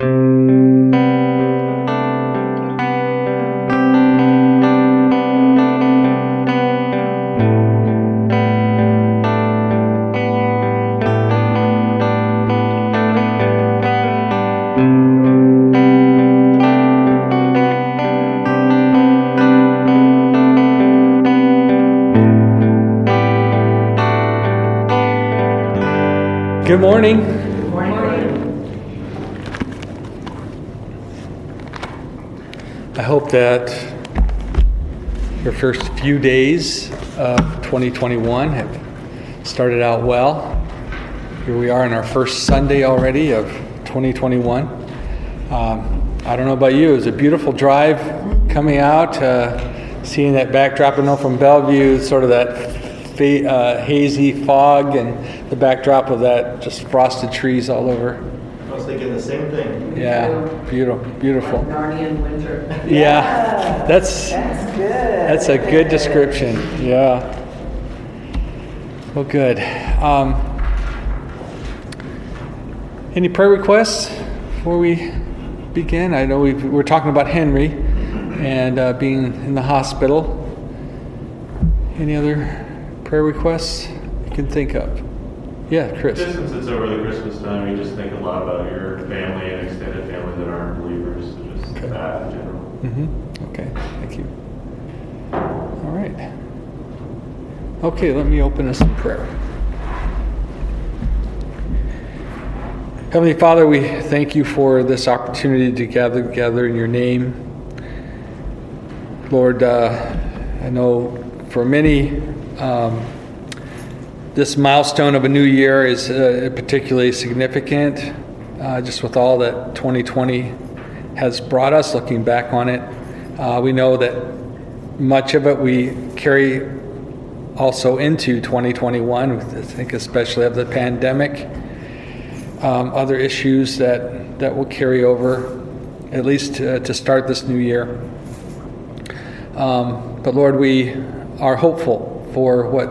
Good morning. Good morning. I hope that your first few days of 2021 have started out well. Here we are in our first Sunday already of 2021. Um, I don't know about you, it was a beautiful drive coming out, uh, seeing that backdrop. I know from Bellevue, sort of that fa- uh, hazy fog and the backdrop of that just frosted trees all over. I was thinking the same thing. Yeah, beautiful, beautiful. Narnian winter. Yeah, that's That's good. that's a good description. Yeah. Well, good. Um, any prayer requests before we begin? I know we we're talking about Henry and uh, being in the hospital. Any other prayer requests you can think of? Yeah, Chris. Just since it's over the Christmas time, you just think a lot about your family and extended family that aren't believers, so just Okay. that in general. Mm-hmm. Okay, thank you. All right. Okay, let me open us in prayer. Heavenly Father, we thank you for this opportunity to gather together in your name. Lord, uh, I know for many, um, this milestone of a new year is uh, particularly significant, uh, just with all that 2020 has brought us, looking back on it. Uh, we know that much of it we carry also into 2021, I think especially of the pandemic, um, other issues that, that will carry over, at least uh, to start this new year. Um, but Lord, we are hopeful for what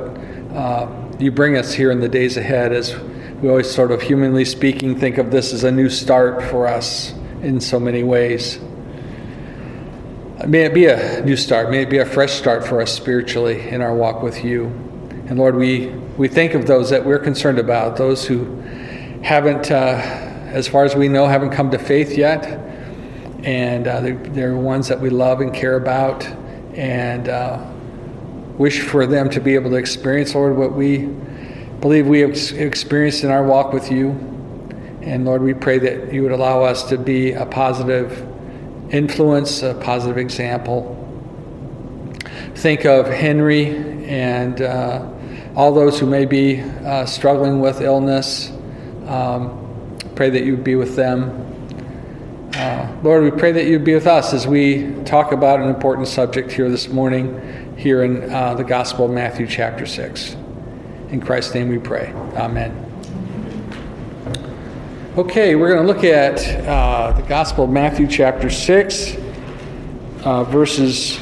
uh, you bring us here in the days ahead as we always sort of humanly speaking think of this as a new start for us in so many ways. May it be a new start. May it be a fresh start for us spiritually in our walk with you. And Lord, we, we think of those that we're concerned about, those who haven't, uh, as far as we know, haven't come to faith yet. And uh, they're, they're ones that we love and care about and uh, wish for them to be able to experience, Lord, what we believe we have experienced in our walk with you. And Lord, we pray that you would allow us to be a positive influence, a positive example. Think of Henry and uh, all those who may be uh, struggling with illness. Um, pray that you would be with them. Uh, Lord, we pray that you'd be with us as we talk about an important subject here this morning, here in uh, the Gospel of Matthew, chapter 6. In Christ's name we pray. Amen. Okay, we're going to look at uh, the Gospel of Matthew, chapter 6, uh, verses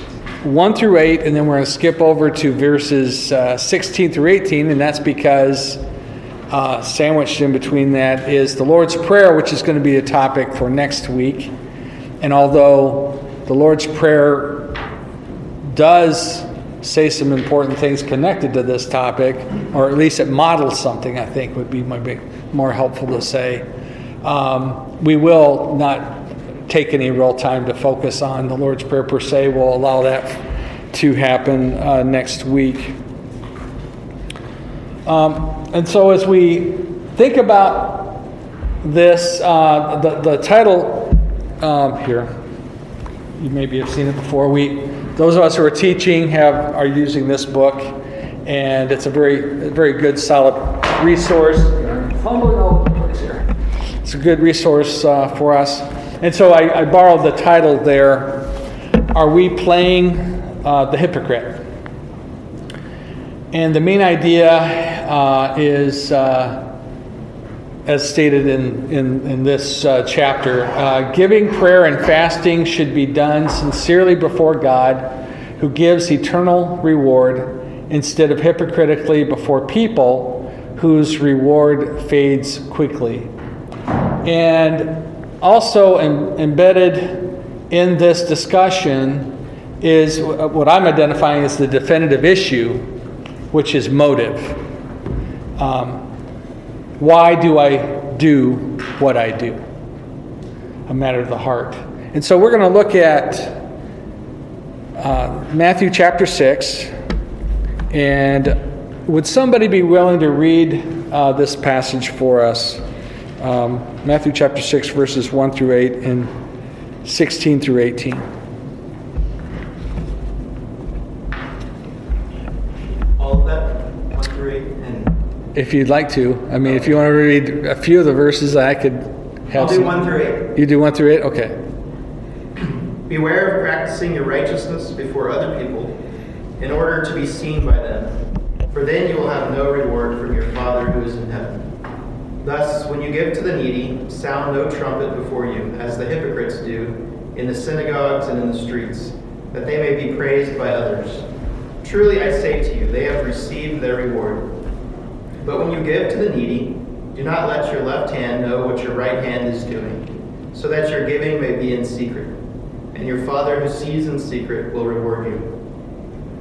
1 through 8, and then we're going to skip over to verses uh, 16 through 18, and that's because uh, sandwiched in between that is the Lord's Prayer, which is going to be a topic for next week. And although the Lord's Prayer does say some important things connected to this topic, or at least it models something, I think would be maybe more helpful to say. Um, we will not take any real time to focus on the Lord's Prayer per se. We'll allow that to happen uh, next week. Um, and so, as we think about this, uh, the, the title um, here, you maybe have seen it before. We, those of us who are teaching, have are using this book, and it's a very, very good, solid resource. It's a good resource uh, for us. And so, I, I borrowed the title there. Are we playing uh, the hypocrite? And the main idea uh, is, uh, as stated in, in, in this uh, chapter, uh, giving prayer and fasting should be done sincerely before God, who gives eternal reward, instead of hypocritically before people whose reward fades quickly. And also em- embedded in this discussion is what I'm identifying as the definitive issue, which is motive. Um, why do I do what I do? A matter of the heart. And so we're going to look at uh, Matthew chapter 6. And would somebody be willing to read uh, this passage for us? Um, Matthew chapter 6, verses 1 through 8 and 16 through 18. If you'd like to. I mean, if you want to read a few of the verses, I could have I'll do some- one through eight. You do 1 through 8? Okay. Beware of practicing your righteousness before other people in order to be seen by them, for then you will have no reward from your Father who is in heaven. Thus, when you give to the needy, sound no trumpet before you, as the hypocrites do in the synagogues and in the streets, that they may be praised by others. Truly I say to you, they have received their reward. But when you give to the needy, do not let your left hand know what your right hand is doing, so that your giving may be in secret. And your Father who sees in secret will reward you.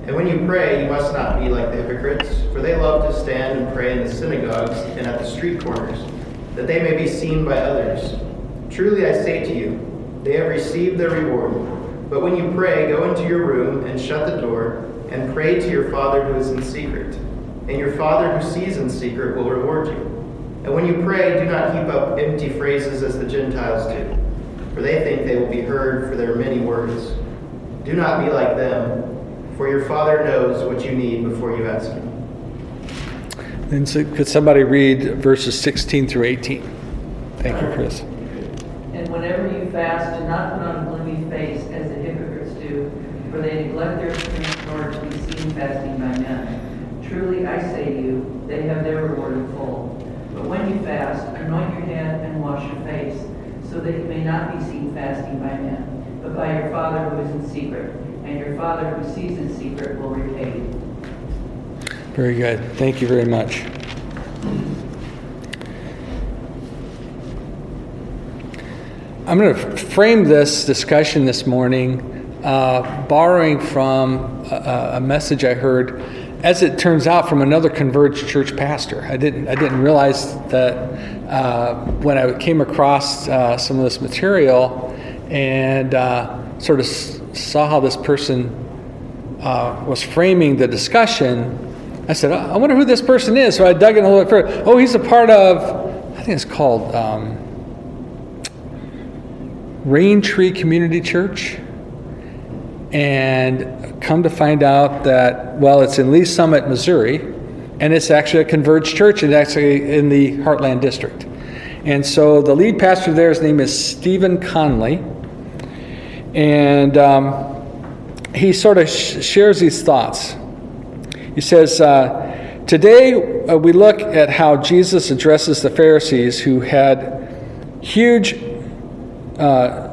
And when you pray, you must not be like the hypocrites, for they love to stand and pray in the synagogues and at the street corners, that they may be seen by others. Truly I say to you, they have received their reward. But when you pray, go into your room and shut the door, and pray to your Father who is in secret. And your Father who sees in secret will reward you. And when you pray, do not heap up empty phrases as the Gentiles do, for they think they will be heard for their many words. Do not be like them, for your Father knows what you need before you ask Him. And so could somebody read verses 16 through 18? Thank you, Chris. And whenever you fast, do not put on a gloomy face as the hypocrites do, for they neglect their sins in order to be seen fasting by men. Truly I say to you, they have their reward in full. But when you fast, anoint your head and wash your face, so that you may not be seen fasting by men, but by your Father who is in secret. And your Father who sees in secret will repay you. Very good. Thank you very much. I'm going to frame this discussion this morning uh, borrowing from a, a message I heard, as it turns out, from another Converge church pastor. I didn't I didn't realize that uh, when I came across uh, some of this material and uh, sort of s- saw how this person uh, was framing the discussion, I said, "Oh, I wonder who this person is. So I dug in a little bit further. Oh, he's a part of, I think it's called um, Raintree Community Church. And come to find out that, well, it's in Lee Summit, Missouri, and it's actually a Converge church, and actually in the Heartland District. And so the lead pastor there, his name is Stephen Conley. And um, he sort of sh- shares these thoughts. He says, uh, Today uh, we look at how Jesus addresses the Pharisees who had huge uh,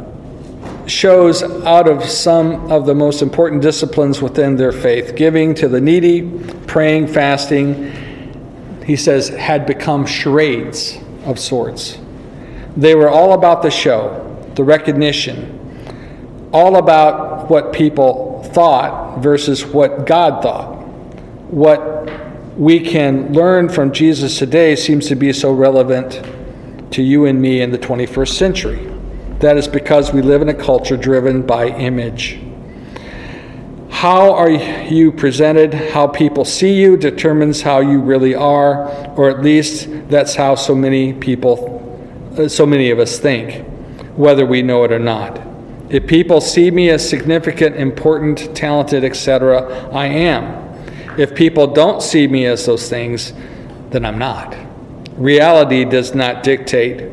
shows out of some of the most important disciplines within their faith giving to the needy, praying, fasting. He says, had become charades of sorts. They were all about the show, the recognition, all about what people thought versus what God thought. What we can learn from Jesus today seems to be so relevant to you and me in the 21st century. That is because we live in a culture driven by image. How are you presented, how people see you, determines how you really are, or at least that's how so many people, uh, so many of us think, whether we know it or not. If people see me as significant, important, talented, etc., I am. If people don't see me as those things, then I'm not. Reality does not dictate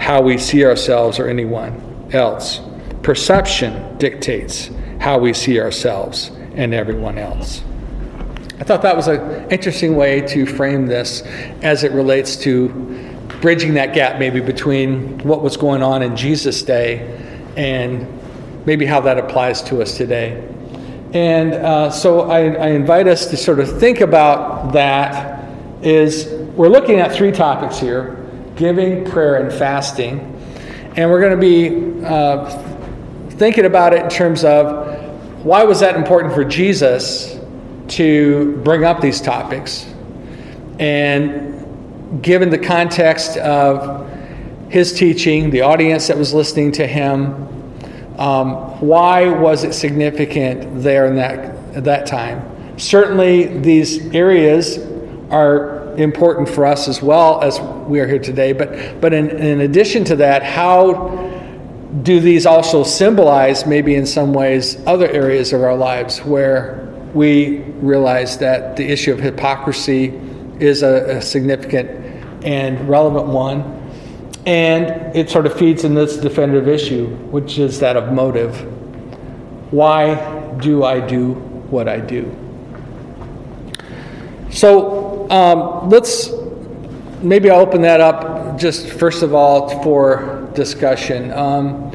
how we see ourselves or anyone else. Perception dictates how we see ourselves and everyone else. I thought that was an interesting way to frame this as it relates to bridging that gap maybe between what was going on in Jesus' day and maybe how that applies to us today. And uh, so I, I invite us to sort of think about that is we're looking at three topics here giving, prayer, and fasting. And we're going to be uh, thinking about it in terms of why was that important for Jesus to bring up these topics? And given the context of his teaching, the audience that was listening to him, um, why was it significant there in that, at that time? Certainly, these areas are important for us as well as we are here today, but, but in, in addition to that, how do these also symbolize, maybe in some ways, other areas of our lives where we realize that the issue of hypocrisy is a, a significant and relevant one? And it sort of feeds in this definitive issue, which is that of motive. Why do I do what I do? So um, let's maybe I'll open that up just first of all for discussion. Um,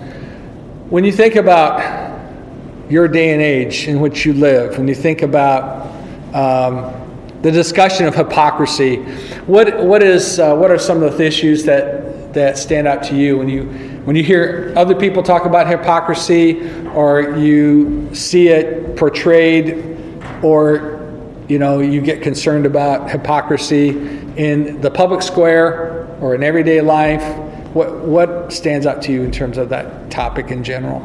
when you think about your day and age in which you live, when you think about um, the discussion of hypocrisy, what, what, is, uh, what are some of the issues that that stand out to you when you when you hear other people talk about hypocrisy or you see it portrayed or you know you get concerned about hypocrisy in the public square or in everyday life. What what stands out to you in terms of that topic in general?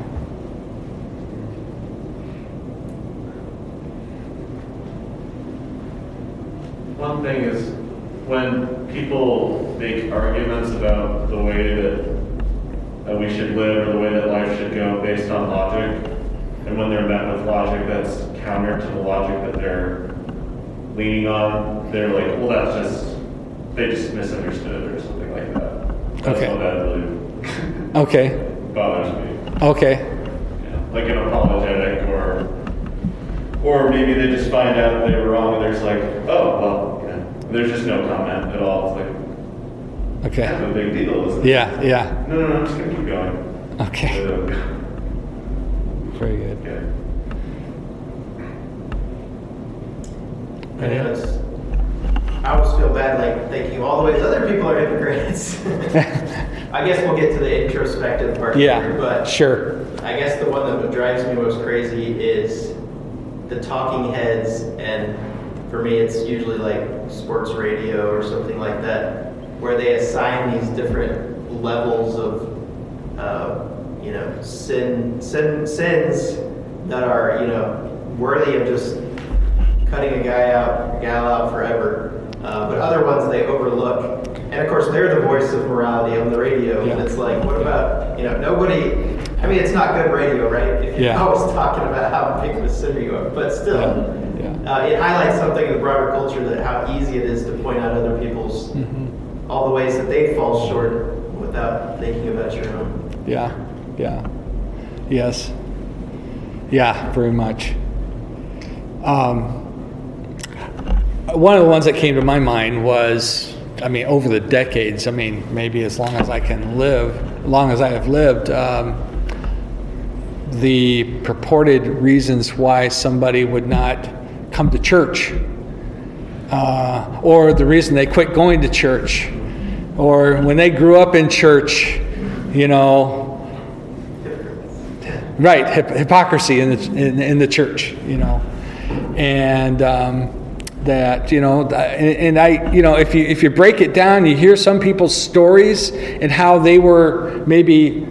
One thing is when people make arguments about the way that, that we should live or the way that life should go based on logic, and when they're met with logic that's counter to the logic that they're leaning on, they're like, well, that's just, they just misunderstood or something like that. That's Okay. what that really okay bothers me. okay Yeah, Like an apologetic or, or maybe they just find out they were wrong and they're just like, oh, well, yeah. There's just no comment at all. It's like, okay kind of a big deal, isn't it? yeah yeah No, no, no, I'm just gonna keep going. okay very good And it's, I always feel bad, like thinking all the ways other people are hypocrites. I guess we'll get to the introspective part yeah later, but sure. I guess the one that drives me most crazy is the talking heads, and for me, it's usually like sports radio or something like that, where they assign these different levels of, uh, you know, sin, sin, sins that are, you know, worthy of just cutting a guy out, a gal out forever. Uh, but other ones they overlook. And of course, they're the voice of morality on the radio. Yeah. And it's like, what about, you know, nobody, I mean, it's not good radio, right? If you're Yeah. always talking about how big of a sinner you are. But still, Yeah. Uh, it highlights something in the broader culture that how easy it is to point out other people's, Mm-hmm. all the ways that they fall short without thinking about your own. Yeah, yeah, yes, yeah, very much. Um, one of the ones that came to my mind was, I mean, over the decades. I mean, maybe as long as I can live, long as I have lived. Um, the purported reasons why somebody would not come to church, uh, or the reason they quit going to church, or when they grew up in church, you know, right, hip- hypocrisy in the, in, in the church, you know, and um, that you know, and, I, you know, if you if you break it down, you hear some people's stories and how they were maybe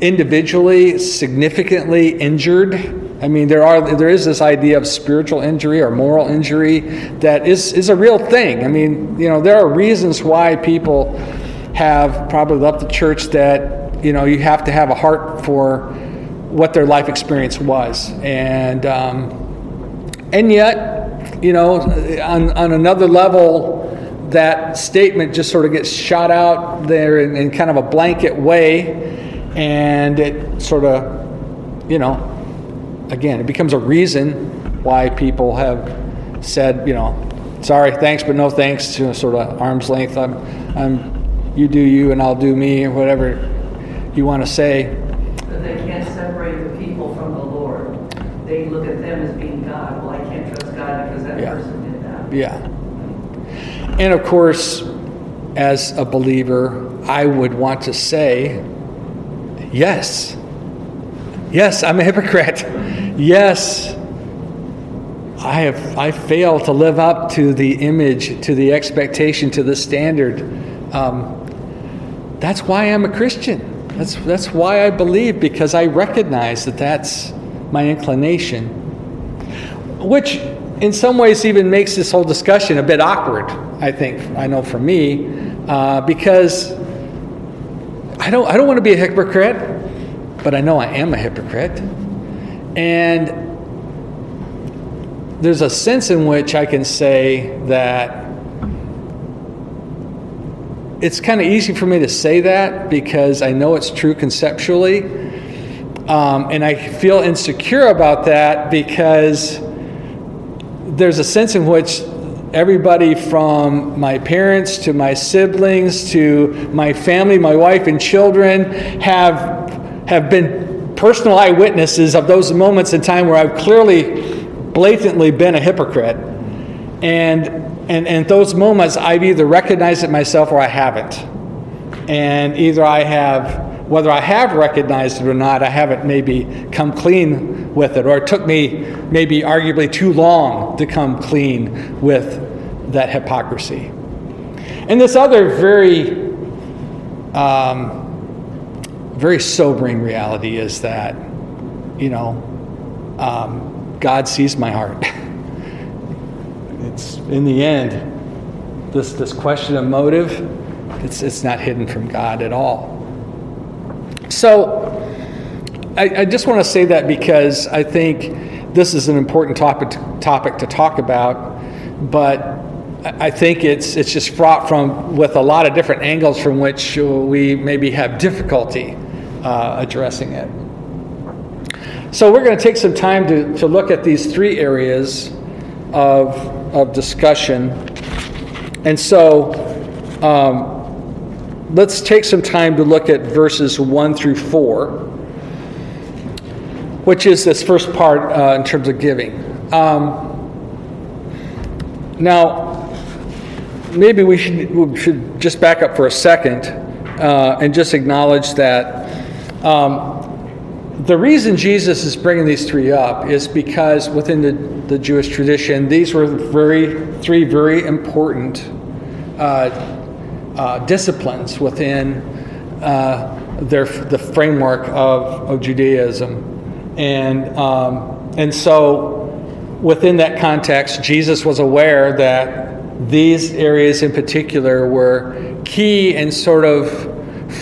individually significantly injured. I mean, there are there is this idea of spiritual injury or moral injury that is is a real thing. I mean, you know, there are reasons why people have probably left the church that you know you have to have a heart for what their life experience was, and um, and yet, you know, on on another level. That statement just sort of gets shot out there in, in kind of a blanket way, and it sort of, you know, again, it becomes a reason why people have said, you know, sorry, thanks, but no thanks, to sort of arm's length. I'm, I'm, you do you, and I'll do me, or whatever you want to say. But they can't separate the people from the Lord. They look at them as being God. Well, I can't trust God because that Yeah. person did that. Yeah. And of course, as a believer, I would want to say, yes. Yes, I'm a hypocrite. Yes, I have I fail to live up to the image, to the expectation, to the standard. Um, that's why I'm a Christian. That's that's why I believe because I recognize that that's my inclination, which in some ways even makes this whole discussion a bit awkward. I think I know for me uh, because I don't I don't want to be a hypocrite, but I know I am a hypocrite, and there's a sense in which I can say that it's kind of easy for me to say that because I know it's true conceptually. Um, and I feel insecure about that because there's a sense in which everybody from my parents to my siblings to my family, my wife and children have, have been personal eyewitnesses of those moments in time where I've clearly blatantly been a hypocrite. And, and, and those moments, I've either recognized it myself or I haven't. And either I have, whether I have recognized it or not, I haven't maybe come clean with it, or it took me maybe arguably too long to come clean with that hypocrisy. And this other very, um, very sobering reality is that, you know, um, God sees my heart. it's in the end, this, this question of motive, it's, it's not hidden from God at all. So, I, I just want to say that because I think this is an important topic to, topic to talk about, but I think it's it's just fraught from with a lot of different angles from which we maybe have difficulty uh, addressing it. So we're going to take some time to, to look at these three areas of, of discussion. And so um, let's take some time to look at verses 1 through 4, which is this first part uh, in terms of giving. Um, now, maybe we should, we should just back up for a second uh, and just acknowledge that um, the reason Jesus is bringing these three up is because within the, the Jewish tradition, these were very three very important uh, uh, disciplines within uh, their the framework of, of Judaism, and um, and so within that context, Jesus was aware that these areas in particular were key in sort of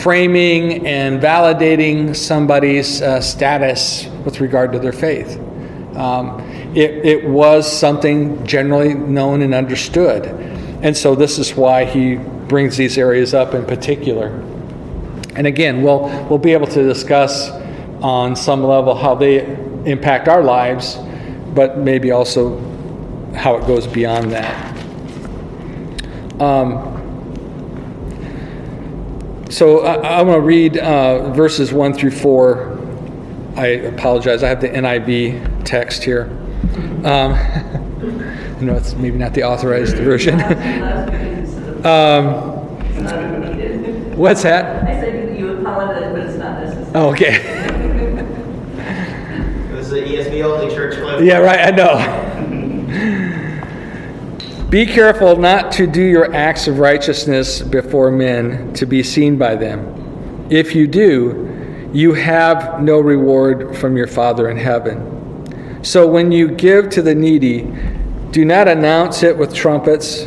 framing and validating somebody's uh, status with regard to their faith. Um, it, it was something generally known and understood. And so this is why he brings these areas up in particular. And again, we'll, we'll be able to discuss on some level how they impact our lives, but maybe also how it goes beyond that. Um, so I, am going to read uh, verses 1 through 4. I apologize. I have the NIV text here. Um, I know it's maybe not the authorized version. um, what's that? I said you apologize, but it's not necessary. Oh, okay. this is the ESV only church clip. Yeah, right. I know. Be careful not to do your acts of righteousness before men to be seen by them. If you do, you have no reward from your Father in heaven. So when you give to the needy, do not announce it with trumpets,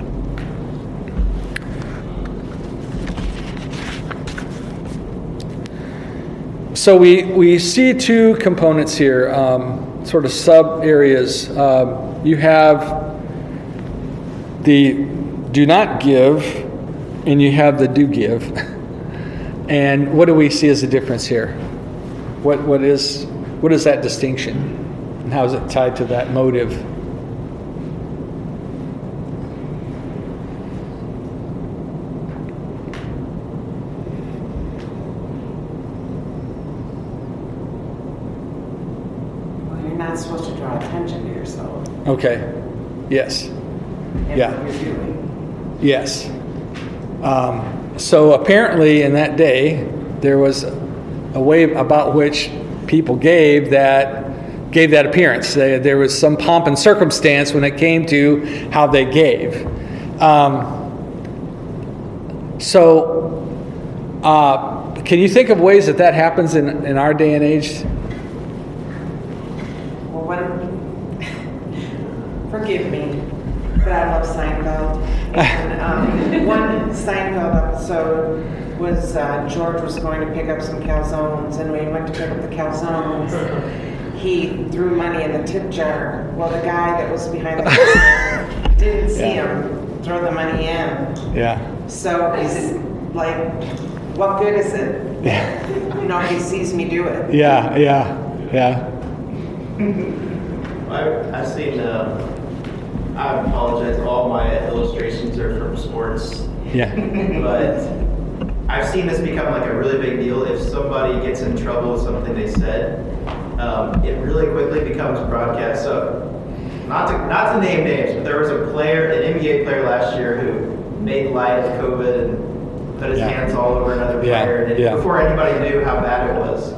So we, we see two components here, um, sort of sub areas. Um, you have the do not give and you have the do give. And what do we see as a difference here? What what is what is that distinction? And how is it tied to that motive? Well, you're not supposed to draw attention to yourself Okay. Yes. Yeah. what you're doing. Yes. Um, so apparently, in that day, there was a way about which people gave that gave that appearance. They, there was some pomp and circumstance when it came to how they gave. Um, so, uh, can you think of ways that that happens in, in our day and age? Well, when, forgive me, but I love Seinfeld. And, um, one Seinfeld episode was uh, George was going to pick up some calzones, and when he went to pick up the calzones, he threw money in the tip jar. Well, the guy that was behind the counter didn't see Yeah. him throw the money in. Yeah. So he's like, what good is it? Yeah. Nobody sees me do it. Yeah. Yeah. Yeah. I, I've seen, um, I apologize, all my illustrations are from sports, Yeah. but I've seen this become like a really big deal. If somebody gets in trouble with something they said, um, it really quickly becomes broadcast. So, not to not to name names, but there was a player, an NBA player last year who made light of COVID and put his Yeah. hands all over another Yeah, player, and it- yeah. Mm-hmm. before anybody knew how bad it was,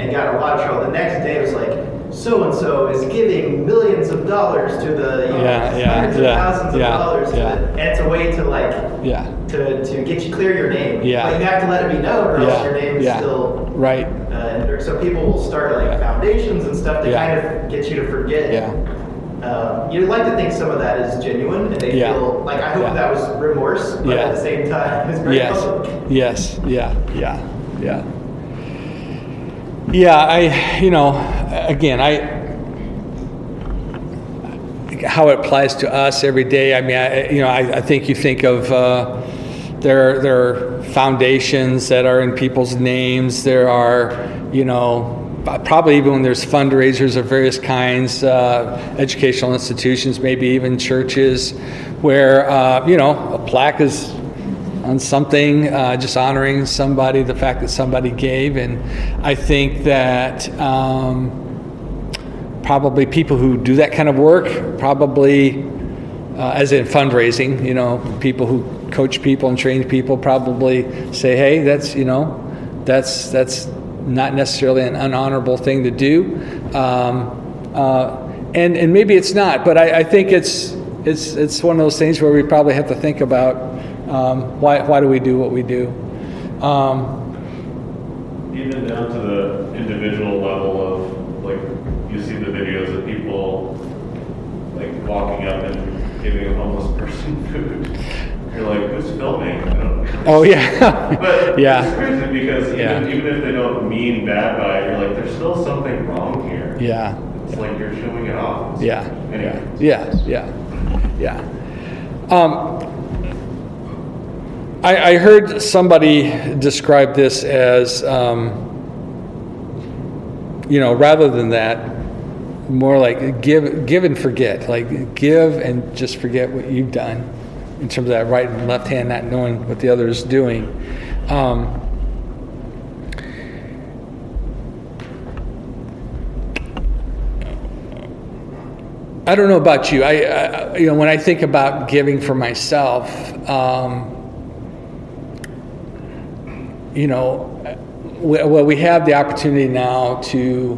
and got a lot of trouble. The next day it was like. So and so is giving millions of dollars to the you know, Yeah, yeah, hundreds of yeah, thousands of yeah, dollars, the- and it's a way to like Yeah. to, to get you clear your name. Yeah. But you have to let it be known, or else your name is still. Right. Uh, so people will start like foundations and stuff to kind of get you to forget. Yeah. Um, you'd like to think some of that is genuine, and they Yeah. feel like I hope that was remorse, but Yeah. at the same time, it's very Yes. public. Yes. Yeah. Yeah. Yeah. Yeah. I. You know. Again, I. How it applies to us every day. I mean, I, you know, I, I think you think of uh, there. There are foundations that are in people's names. There are, you know, probably even when there's fundraisers of various kinds, uh, educational institutions, maybe even churches, where uh, you know a plaque is on something, uh, just honoring somebody, the fact that somebody gave. And I think that um, probably people who do that kind of work, probably, uh, as in fundraising, you know, people who coach people and train people probably say, hey, that's, you know, that's, that's not necessarily an unhonorable thing to do. Um, uh, and, and maybe it's not, but I, I think it's, it's, it's one of those things where we probably have to think about um, why, why do we do what we do? Um, Even down to the individual level of, like, you see the videos of people, like, walking up and giving a homeless person food. You're like, who's filming? I don't know. oh, yeah. But it's yeah. crazy because Yeah. even, even if they don't mean bad by it, you're like, there's still something wrong here. Yeah. It's like you're showing it off. Yeah. Anyway. Yeah. Yeah. Yeah. Um, I, I heard somebody describe this as, um, you know, rather than that, more like give, give and forget. Like give and just forget what you've done in terms of that right and left hand, not knowing what the other is doing. Um, I don't know about you. I, I, you know, when I think about giving for myself, um, you know, we, well, we have the opportunity now to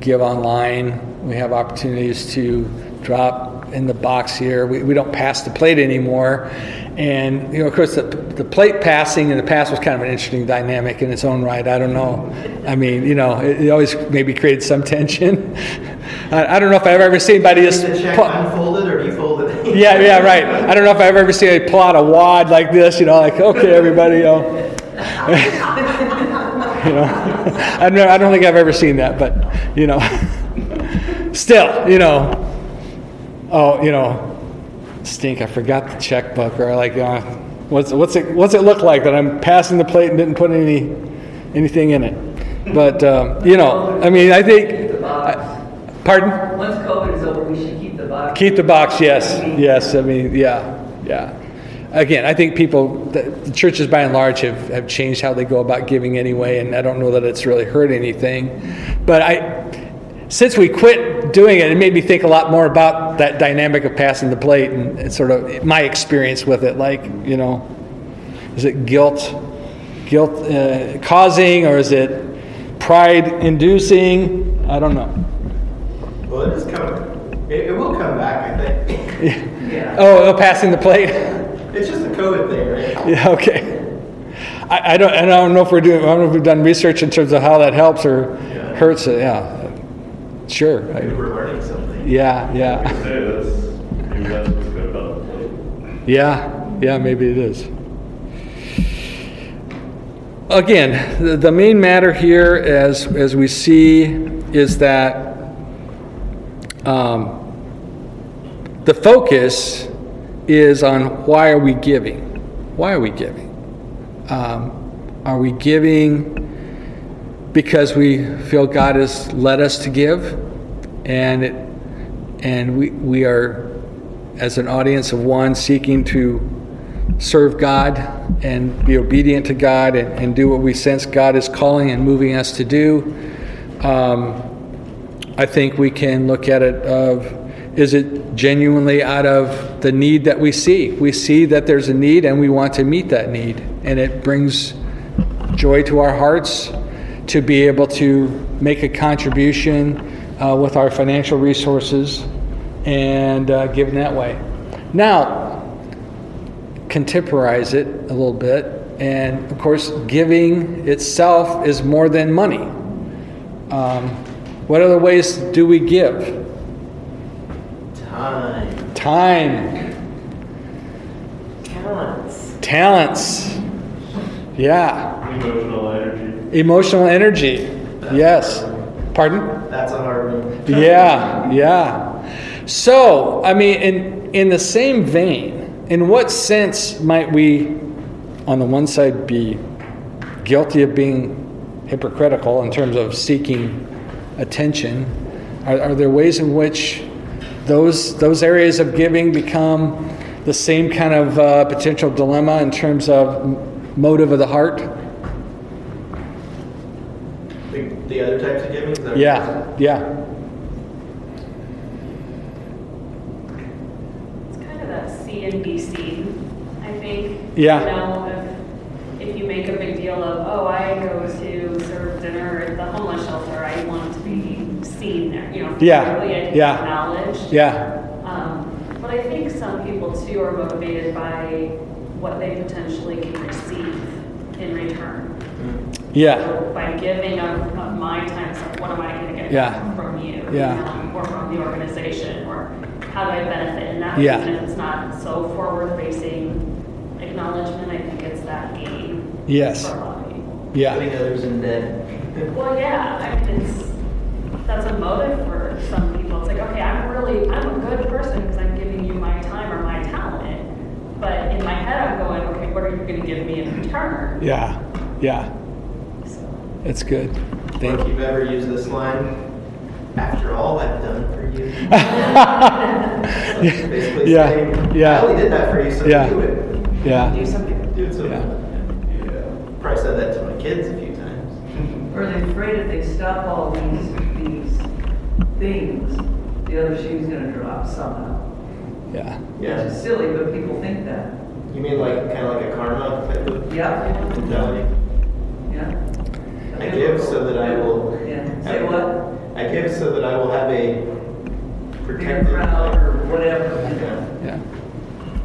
give online. We have opportunities to drop in the box here. We, we don't pass the plate anymore. And, you know, of course, the, the plate passing in the past was kind of an interesting dynamic in its own right. I don't know. I mean, you know, it, it always maybe created some tension. I, I don't know if I've ever seen anybody just. unfolded or it? yeah, yeah, right. I don't know if I've ever seen a pull out a wad like this, you know, like, okay, everybody, you know. you know, I don't, I don't think I've ever seen that, but, you know, still, you know, oh, you know, stink, I forgot the checkbook, or like, uh, what's, what's, it, what's it look like that I'm passing the plate and didn't put any, anything in it? But, um, you know, I mean, I think, box. Pardon? Once COVID is over, we should keep the box. Keep the box, yes, yes, I mean, yeah, yeah. Again, I think people, the the churches by and large have, have changed how they go about giving anyway, and I don't know that it's really hurt anything. But I, since we quit doing it, it made me think a lot more about that dynamic of passing the plate and, and sort of my experience with it, like, you know, is it guilt, guilt uh, causing, or is it pride inducing? I don't know. Well, it is coming. It, it will come back, I think. Yeah. Oh, oh, passing the plate? It's just a COVID thing, right? Yeah, okay. I, I don't, and I don't know if we're doing, I don't know if we've done research in terms of how that helps or Yeah. hurts it, yeah. Sure, Maybe I- we're learning something. yeah, yeah, say that's, maybe that's what's good about the plate. yeah, yeah, maybe it is. Again, the, the main matter here as, as we see is that um, the focus is on why are we giving? Why are we giving? Um, are we giving because we feel God has led us to give, and it, and we we are as an audience of one seeking to serve God and be obedient to God and, and do what we sense God is calling and moving us to do. Um, I think we can look at it of is it genuinely out of the need that we see? We see that there's a need and we want to meet that need. And it brings joy to our hearts to be able to make a contribution uh, with our financial resources and uh, give in that way. Now, contemporize it a little bit. And of course, giving itself is more than money. Um, what other ways do we give? Time. Time, Talents. talents, yeah, Emotional energy. emotional energy, yes. Pardon? That's a hard one. Yeah, yeah. So, I mean, in in the same vein, in what sense might we, on the one side, be guilty of being hypocritical in terms of seeking attention? Are, are there ways in which those those areas of giving become the same kind of uh, potential dilemma in terms of motive of the heart? The, the other types of giving? is that what Yeah, yeah, It's kind of that see and be seen, I think. Yeah. You know, if, if you make a big deal of, oh, I go to serve dinner at the homeless shelter, I want to be seen there, you know. Yeah, really, yeah. Acknowledged. yeah, Um, but I think some people too are motivated by what they potentially can receive in return. yeah, So By giving of, of my time, so what am I gonna get Yeah. from you? you Yeah. know, Or from the organization, or how do I benefit in that? Yeah. Even if it's not so forward-facing acknowledgement, I think it's that gain. Yes. For a lot of people. yeah, Putting others in debt. Well, yeah, I mean, it's, that's a motive for some people. It's like, okay, I'm really, I'm a good person because I'm giving you my time or my talent. But in my head, I'm going, okay, what are you gonna give me in return? yeah, yeah. So, That's good. Or Thank if you. you've ever used this line, after all I've done for you. Basically Yeah, saying, yeah. I only did that for you, so Yeah. do it. Yeah, Do something. Do it so Yeah. yeah. Probably said that to my kids a few times. Or they're afraid if they stop all these, these things, the other shoe's gonna drop somehow. yeah, Yeah. Which is silly, but people think that. You mean like, kind of like a karma type of Yep, mentality? yeah. I give so that I will. Yeah, say what? I give so that I will have a Be protected. proud or whatever. you know. Yeah.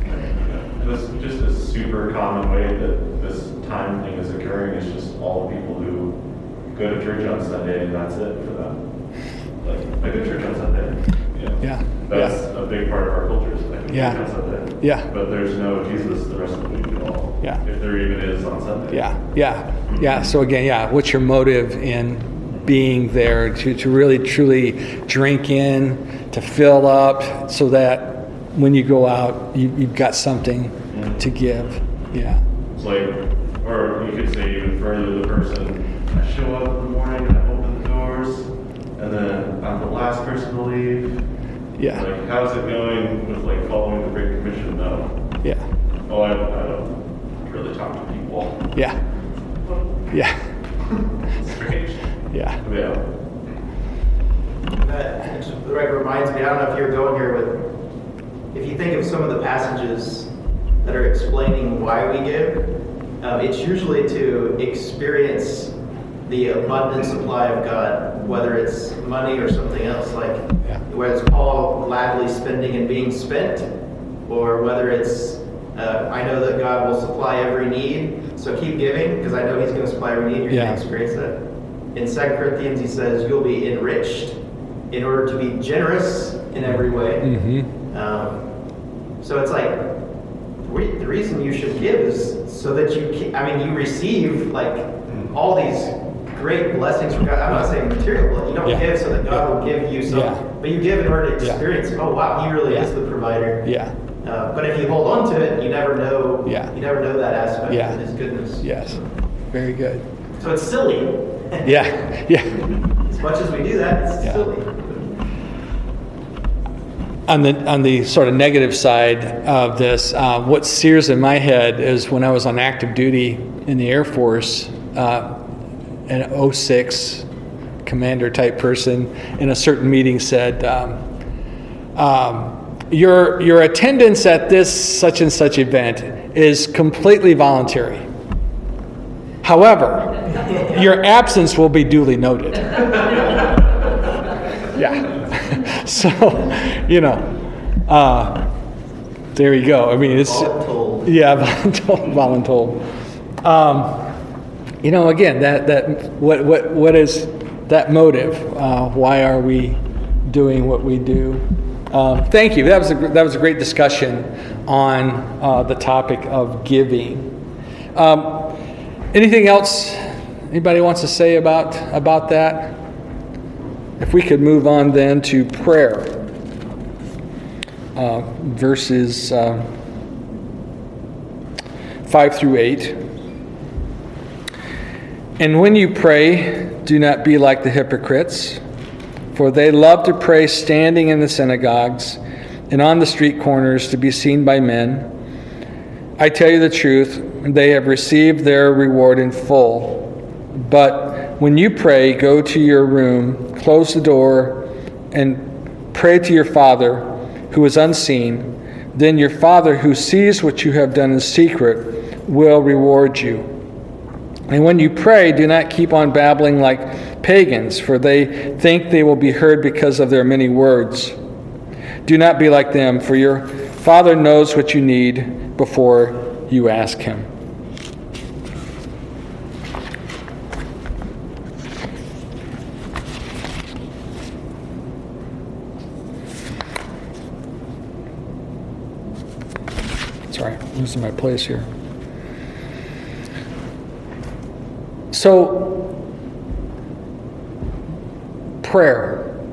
yeah, And this just a super common way that this time thing is occurring is just all the people who go to church on Sunday and that's it for them. Like, I go to church on Sunday. you know. Yeah, That's yeah. a big part of our culture is I go to Yeah. on Sunday. Yeah. But there's no Jesus the rest of the week at all. Yeah. If there even is on Sunday. yeah, yeah, yeah. So again, yeah, what's your motive in being there to, to really truly drink in, to fill up, so that when you go out, you, you've got something mm-hmm. to give. Yeah, It's like, or you could say even further, the person, I show up person to leave? Yeah. Like, how's it going with like following the Great Commission? No. Yeah. Oh, I, I don't really talk to people. Yeah. Yeah. Strange. Yeah. Yeah. That it just reminds me, I don't know if you're going here with, if you think of some of the passages that are explaining why we give, um, it's usually to experience the abundant supply of God, whether it's money or something else, like Yeah. whether it's Paul gladly spending and being spent, or whether it's uh, I know that God will supply every need, so keep giving because I know He's going to supply every need. You're Yeah. going to experience that. In 2 Corinthians, he says, You'll be enriched in order to be generous in every way. Mm-hmm. Um, so it's like, the reason you should give is so that you, I mean, you receive like all these great blessings from God. I'm not saying material, but you don't Yeah. give so that God will give you something. Yeah. But you give in order to Yeah. experience, oh wow, He really Yeah. is the provider. Yeah. Uh, but if you hold on to it, you never know. Yeah. You never know that aspect Yeah. of His goodness. Yes. Very good. So it's silly. Yeah. Yeah. As much as we do that, it's Yeah. silly. On the on the sort of negative side of this, uh, what sears in my head is when I was on active duty in the Air Force, uh, an 06 commander type person in a certain meeting said, um, um, "Your your attendance at this such and such event is completely voluntary. However, your absence will be duly noted." Yeah. so, you know, uh, there you go. I mean, it's Voluntold. yeah, voluntold. voluntold. Um, you know, again, that that what what what is that motive? Uh, why are we doing what we do? Um, thank you. That was a that was a great discussion on uh, the topic of giving. Um, anything else? Anybody wants to say about about that? If we could move on then to prayer, uh, verses uh, 5 through 8. And when you pray, do not be like the hypocrites, for they love to pray standing in the synagogues and on the street corners to be seen by men. I tell you the truth, they have received their reward in full. But when you pray, go to your room, close the door, and pray to your Father who is unseen. Then your Father who sees what you have done in secret will reward you. And when you pray, do not keep on babbling like pagans, for they think they will be heard because of their many words. Do not be like them, for your Father knows what you need before you ask Him. Sorry, I'm losing my place here. So, prayer,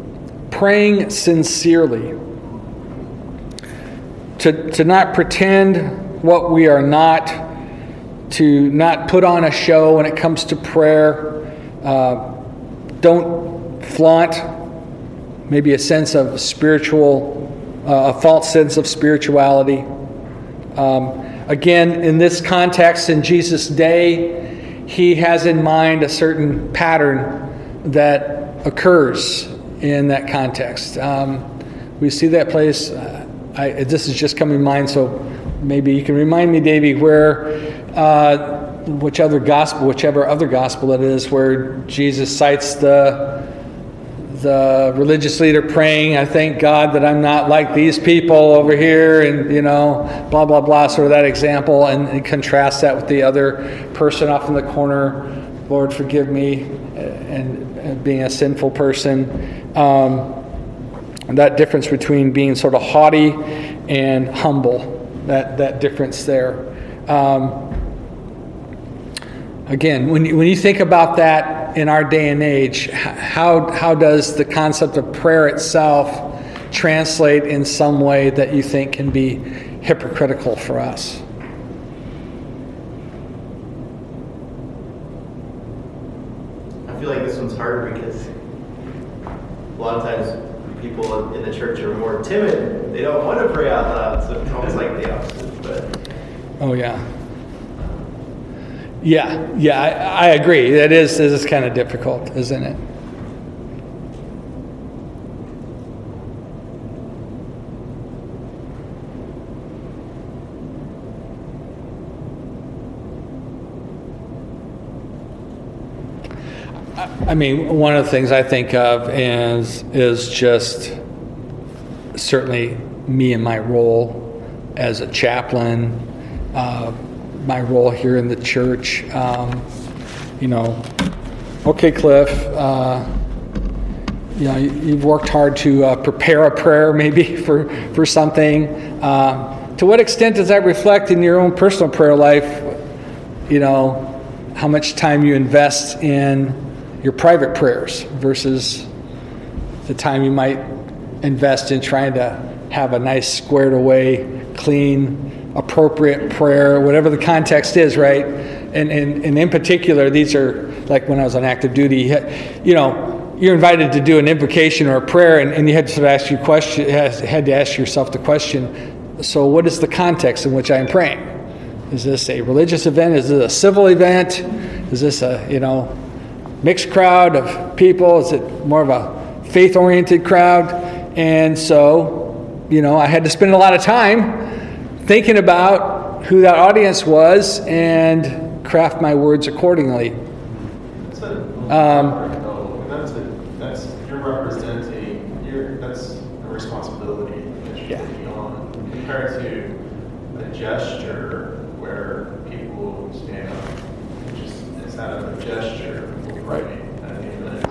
praying sincerely, to, to not pretend what we are not, to not put on a show when it comes to prayer, uh, don't flaunt maybe a sense of spiritual, uh, a false sense of spirituality. Um, again, in this context, in Jesus' day, he has in mind a certain pattern that occurs in that context. Um, we see that place. Uh, I, this is just coming to mind, so maybe you can remind me, Davey, where, uh, which other gospel, whichever other gospel it is, where Jesus cites the the religious leader praying, I thank God that I'm not like these people over here, and you know, blah blah blah, sort of that example, and, and contrast that with the other person off in the corner. Lord, forgive me, and, and being a sinful person. Um, that difference between being sort of haughty and humble, that that difference there. Um, again, when you, when you think about that in our day and age, how, how does the concept of prayer itself translate in some way that you think can be hypocritical for us? I feel like this one's harder because a lot of times people in the church are more timid. They don't want to pray out loud, so it's almost like the opposite. But Oh, yeah. Yeah, yeah, I, I agree. That is, this is kind of difficult, isn't it? I mean, one of the things I think of is is just certainly me and my role as a chaplain, uh, my role here in the church. Um, you know, okay, Cliff. Uh, you know, you- you've worked hard to uh, prepare a prayer, maybe for for something. Uh, to what extent does that reflect in your own personal prayer life? You know, how much time you invest in your private prayers versus the time you might invest in trying to have a nice squared away clean appropriate prayer whatever the context is right and, and, and in particular these are like when i was on active duty you know you're invited to do an invocation or a prayer and, and you had to sort of ask you question had to ask yourself the question so what is the context in which i am praying is this a religious event is this a civil event is this a you know mixed crowd of people? Is it more of a faith oriented crowd? And so, you know, I had to spend a lot of time thinking about who that audience was and craft my words accordingly. That's a, Um, that's a, that's, you're representing, you're, that's a responsibility that you're Yeah. taking on compared to a gesture where people stand up. It's just, it's not a gesture for praying at the event.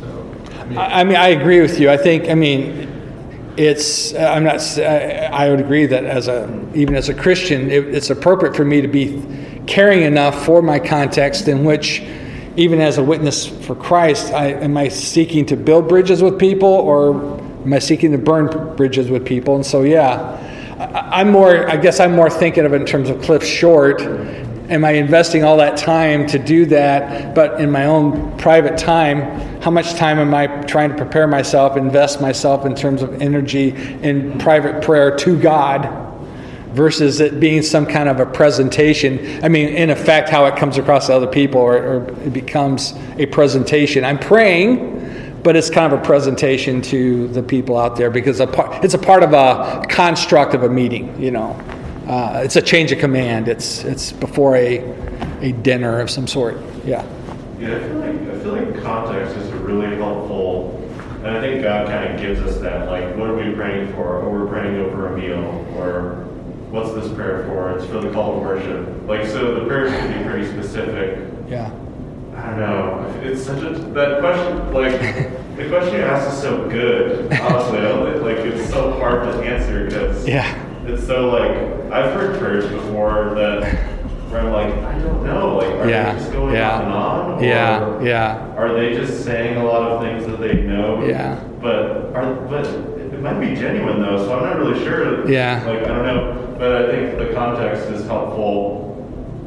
So, I mean. I I mean, I agree with you. I think, I mean, it's, I'm not, I would agree that as a, even as a Christian, it, it's appropriate for me to be caring enough for my context in which, even as a witness for Christ, I, am I seeking to build bridges with people or am I seeking to burn bridges with people? And so, yeah, I, I'm more, I guess I'm more thinking of it in terms of Cliff Short. Am I investing all that time to do that? But in my own private time, how much time am I trying to prepare myself, invest myself in terms of energy in private prayer to God versus it being some kind of a presentation? I mean, in effect, how it comes across to other people or, or it becomes a presentation. I'm praying, but it's kind of a presentation to the people out there because a part, it's a part of a construct of a meeting, you know. Uh, it's a change of command. It's it's before a a dinner of some sort. Yeah. Yeah, I feel like I feel like context is a really helpful, and I think God kind of gives us that. Like, what are we praying for? Or we're praying over a meal, or what's this prayer for? It's for the call to worship. Like, so the prayers can be pretty specific. Yeah. I don't know. It's such a that question. Like, the question you asked is so good. Honestly, like it's so hard to answer because Yeah. it's so like I've heard prayers before that where I'm like I don't know. Like, are Yeah. they just going Yeah. on and on? Or Yeah. Yeah. Are they just saying a lot of things that they know? Yeah. But are but it might be genuine though, so I'm not really sure. Yeah. Like I don't know, but I think the context is helpful.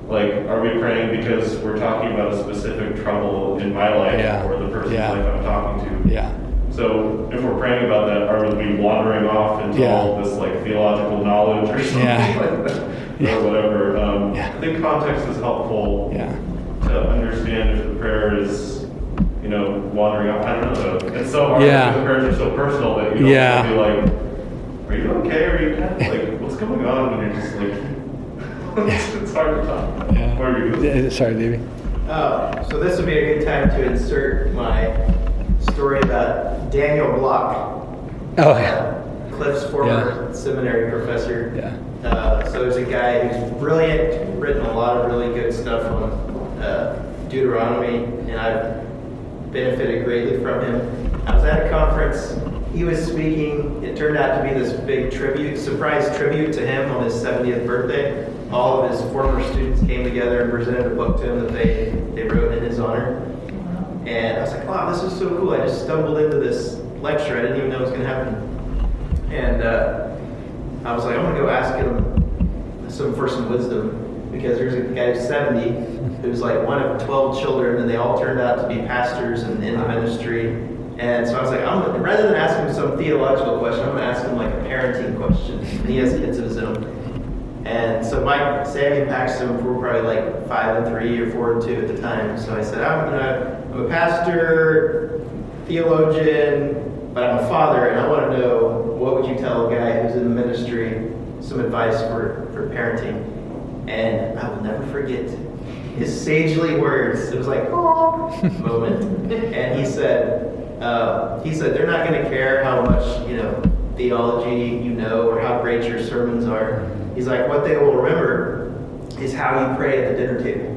Like, are we praying because we're talking about a specific trouble in my life Yeah. or the person's Yeah. life I'm talking to? Yeah. So if we're praying about that, are we wandering off into Yeah. all this like theological knowledge or something Yeah. like that, Yeah. or whatever? Um, Yeah. I think context is helpful Yeah. to understand if the prayer is, you know, wandering off. I don't know. Though. It's so hard Yeah. because the prayers are so personal that you don't Yeah. want to be like, "Are you okay? Are you kind of like, what's going on?" And you're just like, it's, it's hard to talk. Yeah. What are you Sorry, Davey. Oh, so this would be a good time to insert my story about Daniel Block. Oh yeah. Cliff's former seminary professor. Yeah. Uh, so there's a guy who's brilliant, written a lot of really good stuff on uh, Deuteronomy, and I've benefited greatly from him. I was at a conference. He was speaking. It turned out to be this big tribute, surprise tribute to him on his 70th birthday. All of his former students came together and presented a book to him that they, they wrote in his honor. And I was like, wow, this is so cool. I just stumbled into this lecture. I didn't even know it was going to happen. And uh, I was like, I'm going to go ask him some for some wisdom. Because there's a guy who's 70 who's like one of 12 children, and they all turned out to be pastors and in the ministry. And so I was like, I'm gonna, rather than ask him some theological question, I'm gonna ask him like a parenting question. And he has kids of his own. And so Mike, Sammy and Paxton were probably like five and three or four and two at the time. So I said, I'm, gonna, I'm a pastor, theologian, but I'm a father, and I want to know what would you tell a guy who's in the ministry some advice for, for parenting. And I will never forget his sagely words. It was like, oh, moment. And he said, uh, he said, they're not going to care how much, you know, theology you know or how great your sermons are. He's like, what they will remember is how you pray at the dinner table.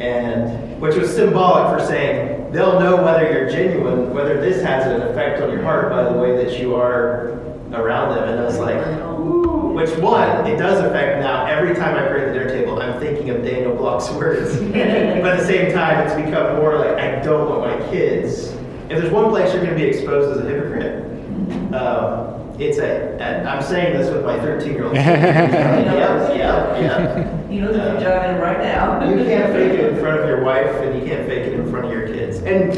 And which was symbolic for saying they'll know whether you're genuine, whether this has an effect on your heart by the way that you are around them. And I was like, ooh, which one, it does affect now. Every time I pray at the dinner table, I'm thinking of Daniel Block's words. but at the same time, it's become more like I don't want my kids. If there's one place you're going to be exposed as a hypocrite, um, it's a, and I'm saying this with my 13 year old. yeah, yeah, yeah. He knows what you're jogging right now. You can't fake it in front of your wife, and you can't fake it in front of your kids. And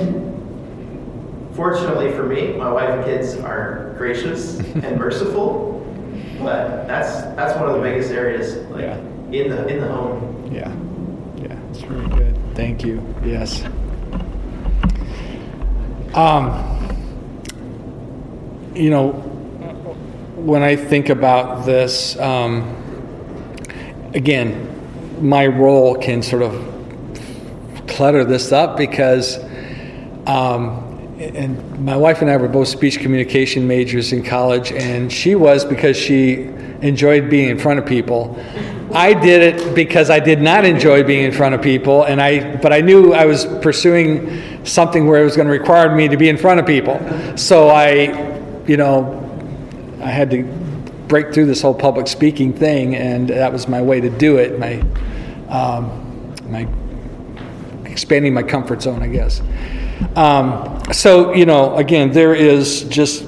fortunately for me, my wife and kids are gracious and merciful. But that's that's one of the biggest areas, like Yeah. in the in the home. Yeah, yeah, it's very good. Thank you. Yes. Um, you know, when I think about this, um, again, my role can sort of clutter this up because, um, and my wife and I were both speech communication majors in college, and she was because she enjoyed being in front of people. I did it because I did not enjoy being in front of people, and I but I knew I was pursuing something where it was going to require me to be in front of people. So I, you know, I had to break through this whole public speaking thing, and that was my way to do it. My, um, my expanding my comfort zone, I guess. Um, so you know, again, there is just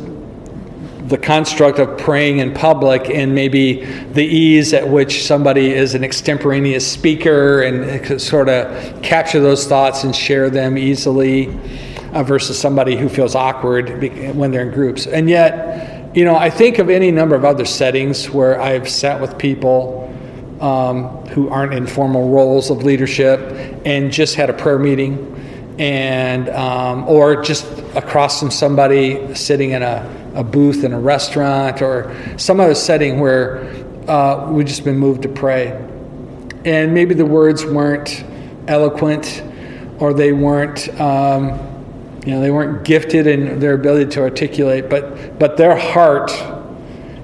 the construct of praying in public and maybe the ease at which somebody is an extemporaneous speaker and can sort of capture those thoughts and share them easily uh, versus somebody who feels awkward when they're in groups. And yet, you know, I think of any number of other settings where I've sat with people um, who aren't in formal roles of leadership and just had a prayer meeting and um, or just across from somebody sitting in a, a booth in a restaurant or some other setting where uh, we've just been moved to pray. And maybe the words weren't eloquent or they weren't um, you know they weren't gifted in their ability to articulate but but their heart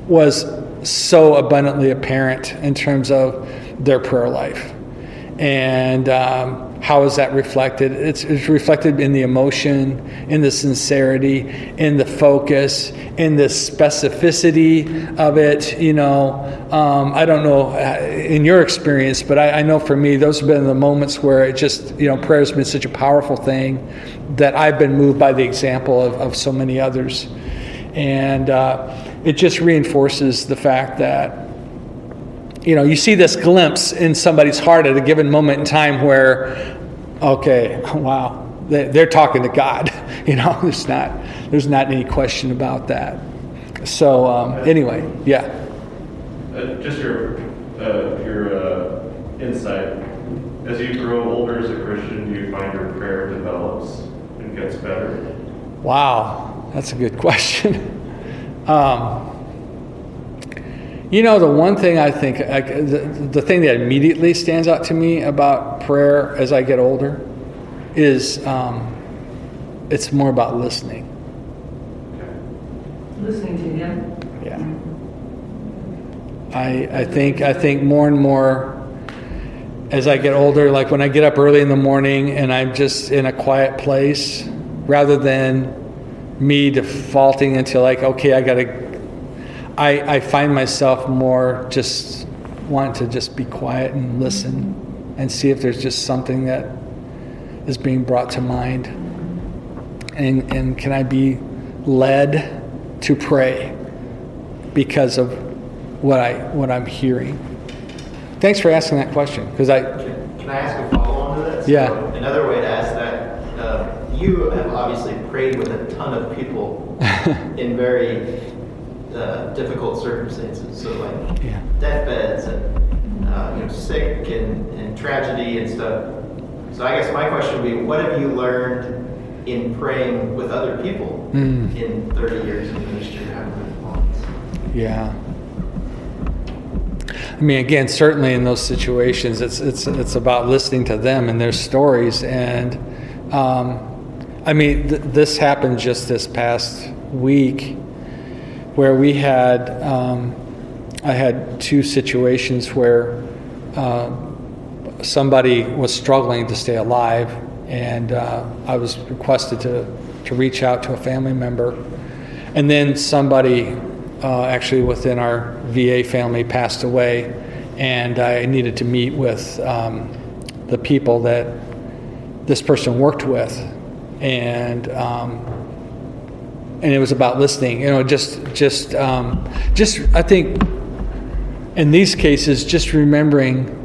was so abundantly apparent in terms of their prayer life. And um, how is that reflected? It's, it's, reflected in the emotion, in the sincerity, in the focus, in the specificity of it. You know, um, I don't know uh, in your experience, but I, I, know for me, those have been the moments where it just, you know, prayer has been such a powerful thing that I've been moved by the example of, of so many others. And uh, it just reinforces the fact that you know, you see this glimpse in somebody's heart at a given moment in time where, okay, wow, they're talking to God. You know, there's not there's not any question about that. So um, anyway, yeah. Uh, just your uh, your uh, insight as you grow older as a Christian, do you find your prayer develops and gets better? Wow, that's a good question. um, you know, the one thing I think, I, the, the thing that immediately stands out to me about prayer as I get older is um, it's more about listening. Listening to him. Yeah. I, I think I think more and more as I get older, like when I get up early in the morning and I'm just in a quiet place, rather than me defaulting into like, okay, I gotta I, I find myself more just wanting to just be quiet and listen and see if there's just something that is being brought to mind. And, and can I be led to pray because of what, I, what I'm hearing? Thanks for asking that question because I. Can, can, I ask a follow on to that? Yeah. another way to ask that, uh, you have obviously prayed with a ton of people in very uh, difficult circumstances. So like Yeah. deathbeds and uh, you know sick and, and tragedy and stuff. So I guess my question would be, what have you learned in praying with other people Mm. in 30 years of ministry? however long it's- Yeah. I mean, again, certainly in those situations, it's it's it's about listening to them and their stories. And um, I mean, th- this happened just this past week, where we had um, I had two situations where uh, somebody was struggling to stay alive, and uh, I was requested to to reach out to a family member, and then somebody uh, actually within our VA family passed away, and I needed to meet with um, the people that this person worked with, and um, and it was about listening. You know, just just um, just I think in these cases, just remembering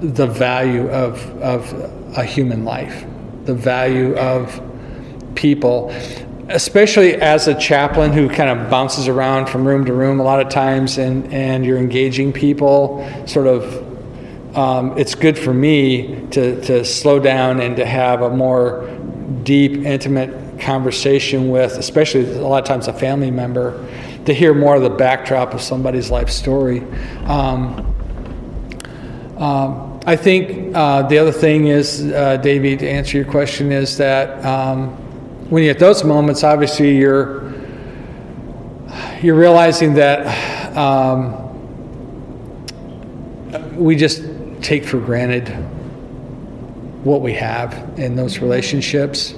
the value of of a human life, the value of people, especially as a chaplain who kind of bounces around from room to room a lot of times, and and you're engaging people, sort of. Um, it's good for me to, to slow down and to have a more deep, intimate conversation with, especially a lot of times a family member, to hear more of the backdrop of somebody's life story. Um, um, I think uh, the other thing is, uh, to answer your question, is that um, when you're at those moments, obviously you're you're realizing that um, we just take for granted what we have in those relationships,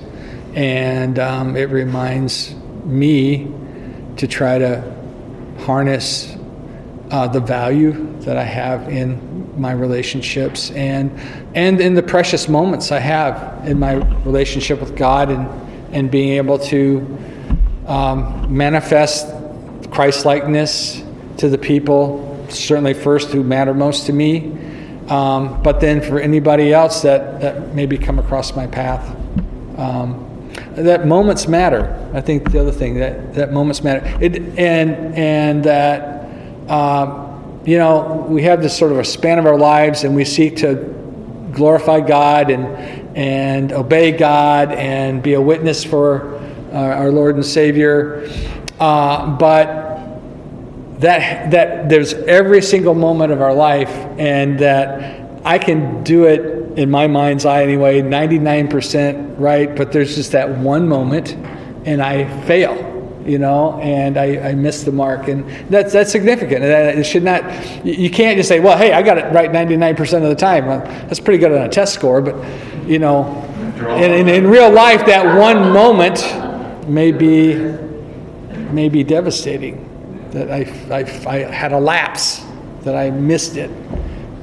and um, it reminds me to try to harness uh, the value that I have in my relationships and and in the precious moments I have in my relationship with God and and being able to um, manifest Christ likeness to the people certainly first who matter most to me um, but then for anybody else that that maybe come across my path um, that moments matter. I think the other thing that that moments matter. It and and that um, you know we have this sort of a span of our lives, and we seek to glorify God and and obey God and be a witness for uh, our Lord and Savior. Uh, but that that there's every single moment of our life, and that I can do it in my mind's eye anyway, 99% right, but there's just that one moment, and I fail, you know, and I, I miss the mark, and that's that's significant. It should not. You can't just say, well, hey, I got it right 99% of the time. Well, that's pretty good on a test score, but you know, in, in, in real life, that one moment may be may be devastating. That I, I, I had a lapse, that I missed it.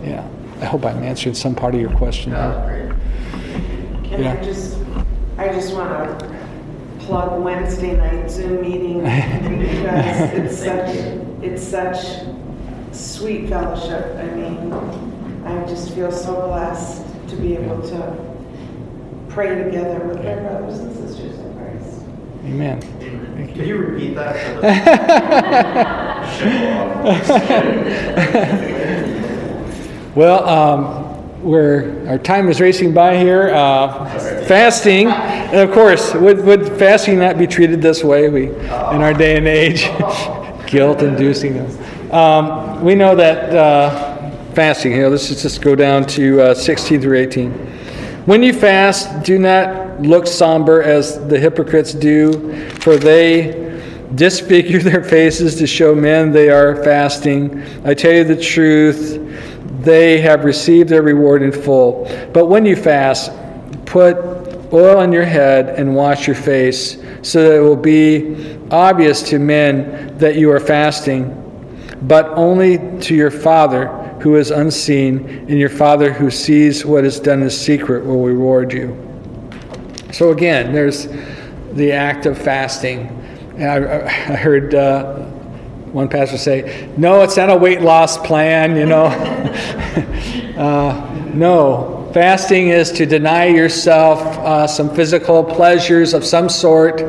Yeah. I hope I'm answering some part of your question. That was. Can Yeah. I just, I just want to plug Wednesday night Zoom meeting because it's such, it's such sweet fellowship. I mean, I just feel so blessed to be able to pray together with my brothers and sisters in Christ. Amen. Could you repeat that? Well, um, we're, our time is racing by here. Uh, fasting, and of course, would, would fasting not be treated this way? We, in our day and age, guilt-inducing. Um, we know that uh, fasting. Here, let's just, just go down to uh, 16 through 18. When you fast, do not look somber as the hypocrites do, for they disfigure their faces to show men they are fasting. I tell you the truth, they have received their reward in full. But when you fast, put oil on your head and wash your face, so that it will be obvious to men that you are fasting, but only to your Father who is unseen, and your Father who sees what is done in secret will reward you. So again, there's the act of fasting. And I, I heard uh, one pastor say, "No, it's not a weight loss plan." You know, uh, no. Fasting is to deny yourself uh, some physical pleasures of some sort.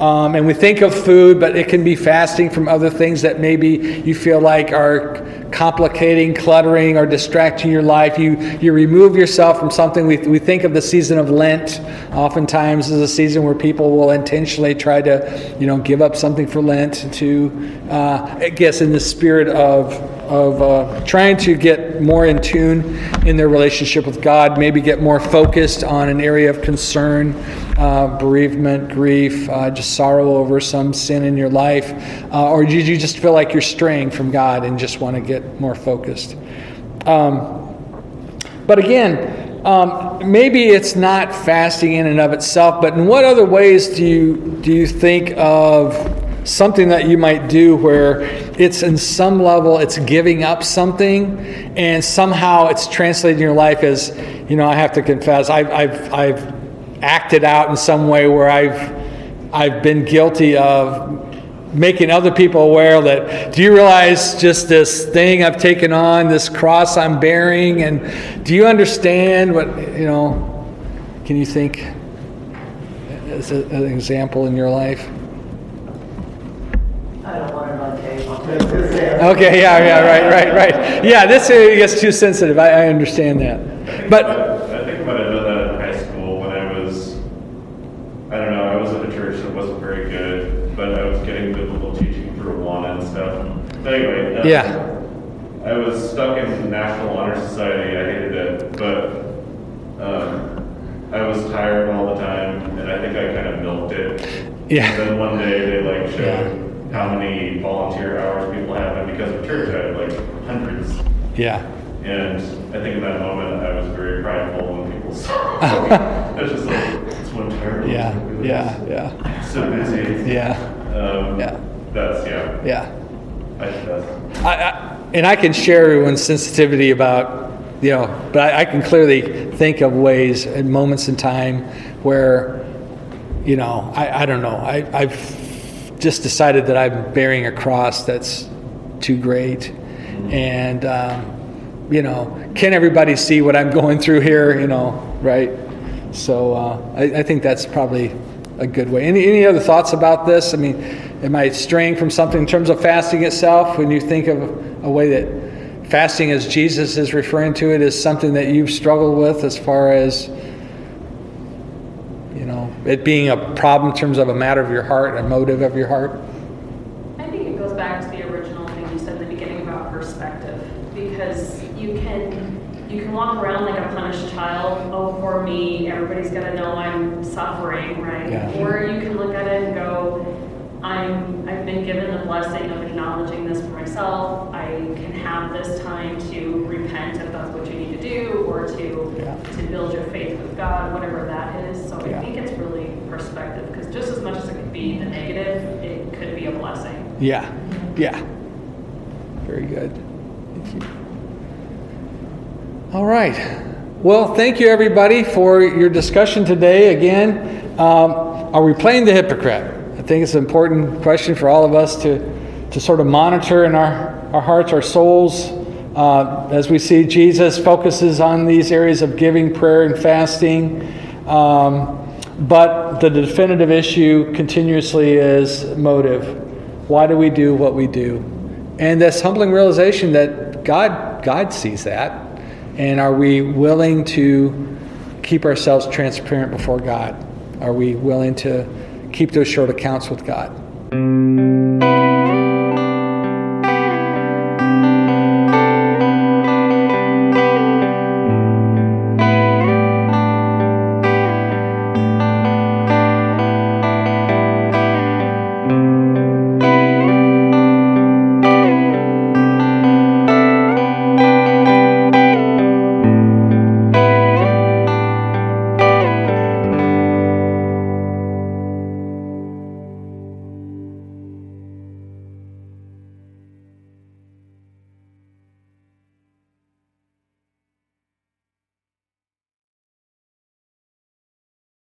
Um, and we think of food, but it can be fasting from other things that maybe you feel like are complicating, cluttering, or distracting your life. You, you remove yourself from something. We, we think of the season of Lent oftentimes as a season where people will intentionally try to, you know, give up something for Lent to, uh, I guess, in the spirit of, of uh, trying to get more in tune in their relationship with God, maybe get more focused on an area of concern, uh, bereavement, grief, uh, just sorrow over some sin in your life, uh, or did you just feel like you're straying from God and just want to get more focused? Um, but again, um, maybe it's not fasting in and of itself, but in what other ways do you do you think of something that you might do where it's in some level it's giving up something and somehow it's translating your life as you know i have to confess i've, I've, I've acted out in some way where i've i've been guilty of making other people aware that do you realize just this thing i've taken on this cross i'm bearing and do you understand what you know can you think as a, an example in your life. Okay, yeah, yeah, right, right, right. Yeah, this gets too sensitive. I, I understand that. But, Yeah. I was stuck in the National Honor Society. I hated it, but um, I was tired all the time, and I think I kind of milked it. Yeah. And then one day they like showed Yeah. how many volunteer hours people have, and because of church, I had like hundreds. yeah, And I think in that moment, I was very prideful when people saw me. I was just like, it's one terrible. yeah, yeah, yeah, So busy. yeah, Um, Yeah. That's, yeah. yeah. I, that's, I, and I can share everyone's sensitivity about, you know, but I, I can clearly think of ways and moments in time where, you know, I, I don't know, I, I've just decided that I'm bearing a cross that's too great. And, um, you know, can everybody see what I'm going through here, you know, right? So uh, I, I think that's probably a good way. Any, any other thoughts about this? I mean, am I straying from something in terms of fasting itself? When you think of a way that fasting, as Jesus is referring to it, is something that you've struggled with as far as, you know, it being a problem in terms of a matter of your heart, a motive of your heart? I think it goes back to the original thing you said in the beginning about perspective, because you can you can walk around like a punished child. Oh, poor me! everybody's gonna know I'm suffering, right? Yeah. Or you can look at it and go, I'm I've been given the blessing of acknowledging this for myself. I can have this time to repent if that's what you need to do, or to Yeah. to build your faith with God, whatever that is. So Yeah. I think it's really perspective, because just as much as it could be the negative, it could be a blessing. Yeah, yeah. Very good. Thank you. All right. Well, thank you everybody for your discussion today. Again, um, are we playing the hypocrite? Think it's an important question for all of us to, to sort of monitor in our, our hearts, our souls. Uh, as we see, Jesus focuses on these areas of giving, prayer, and fasting. Um, but the definitive issue continuously is motive. Why do we do what we do? And this humbling realization that God, God sees that. And are we willing to keep ourselves transparent before God? Are we willing to keep those short accounts with God?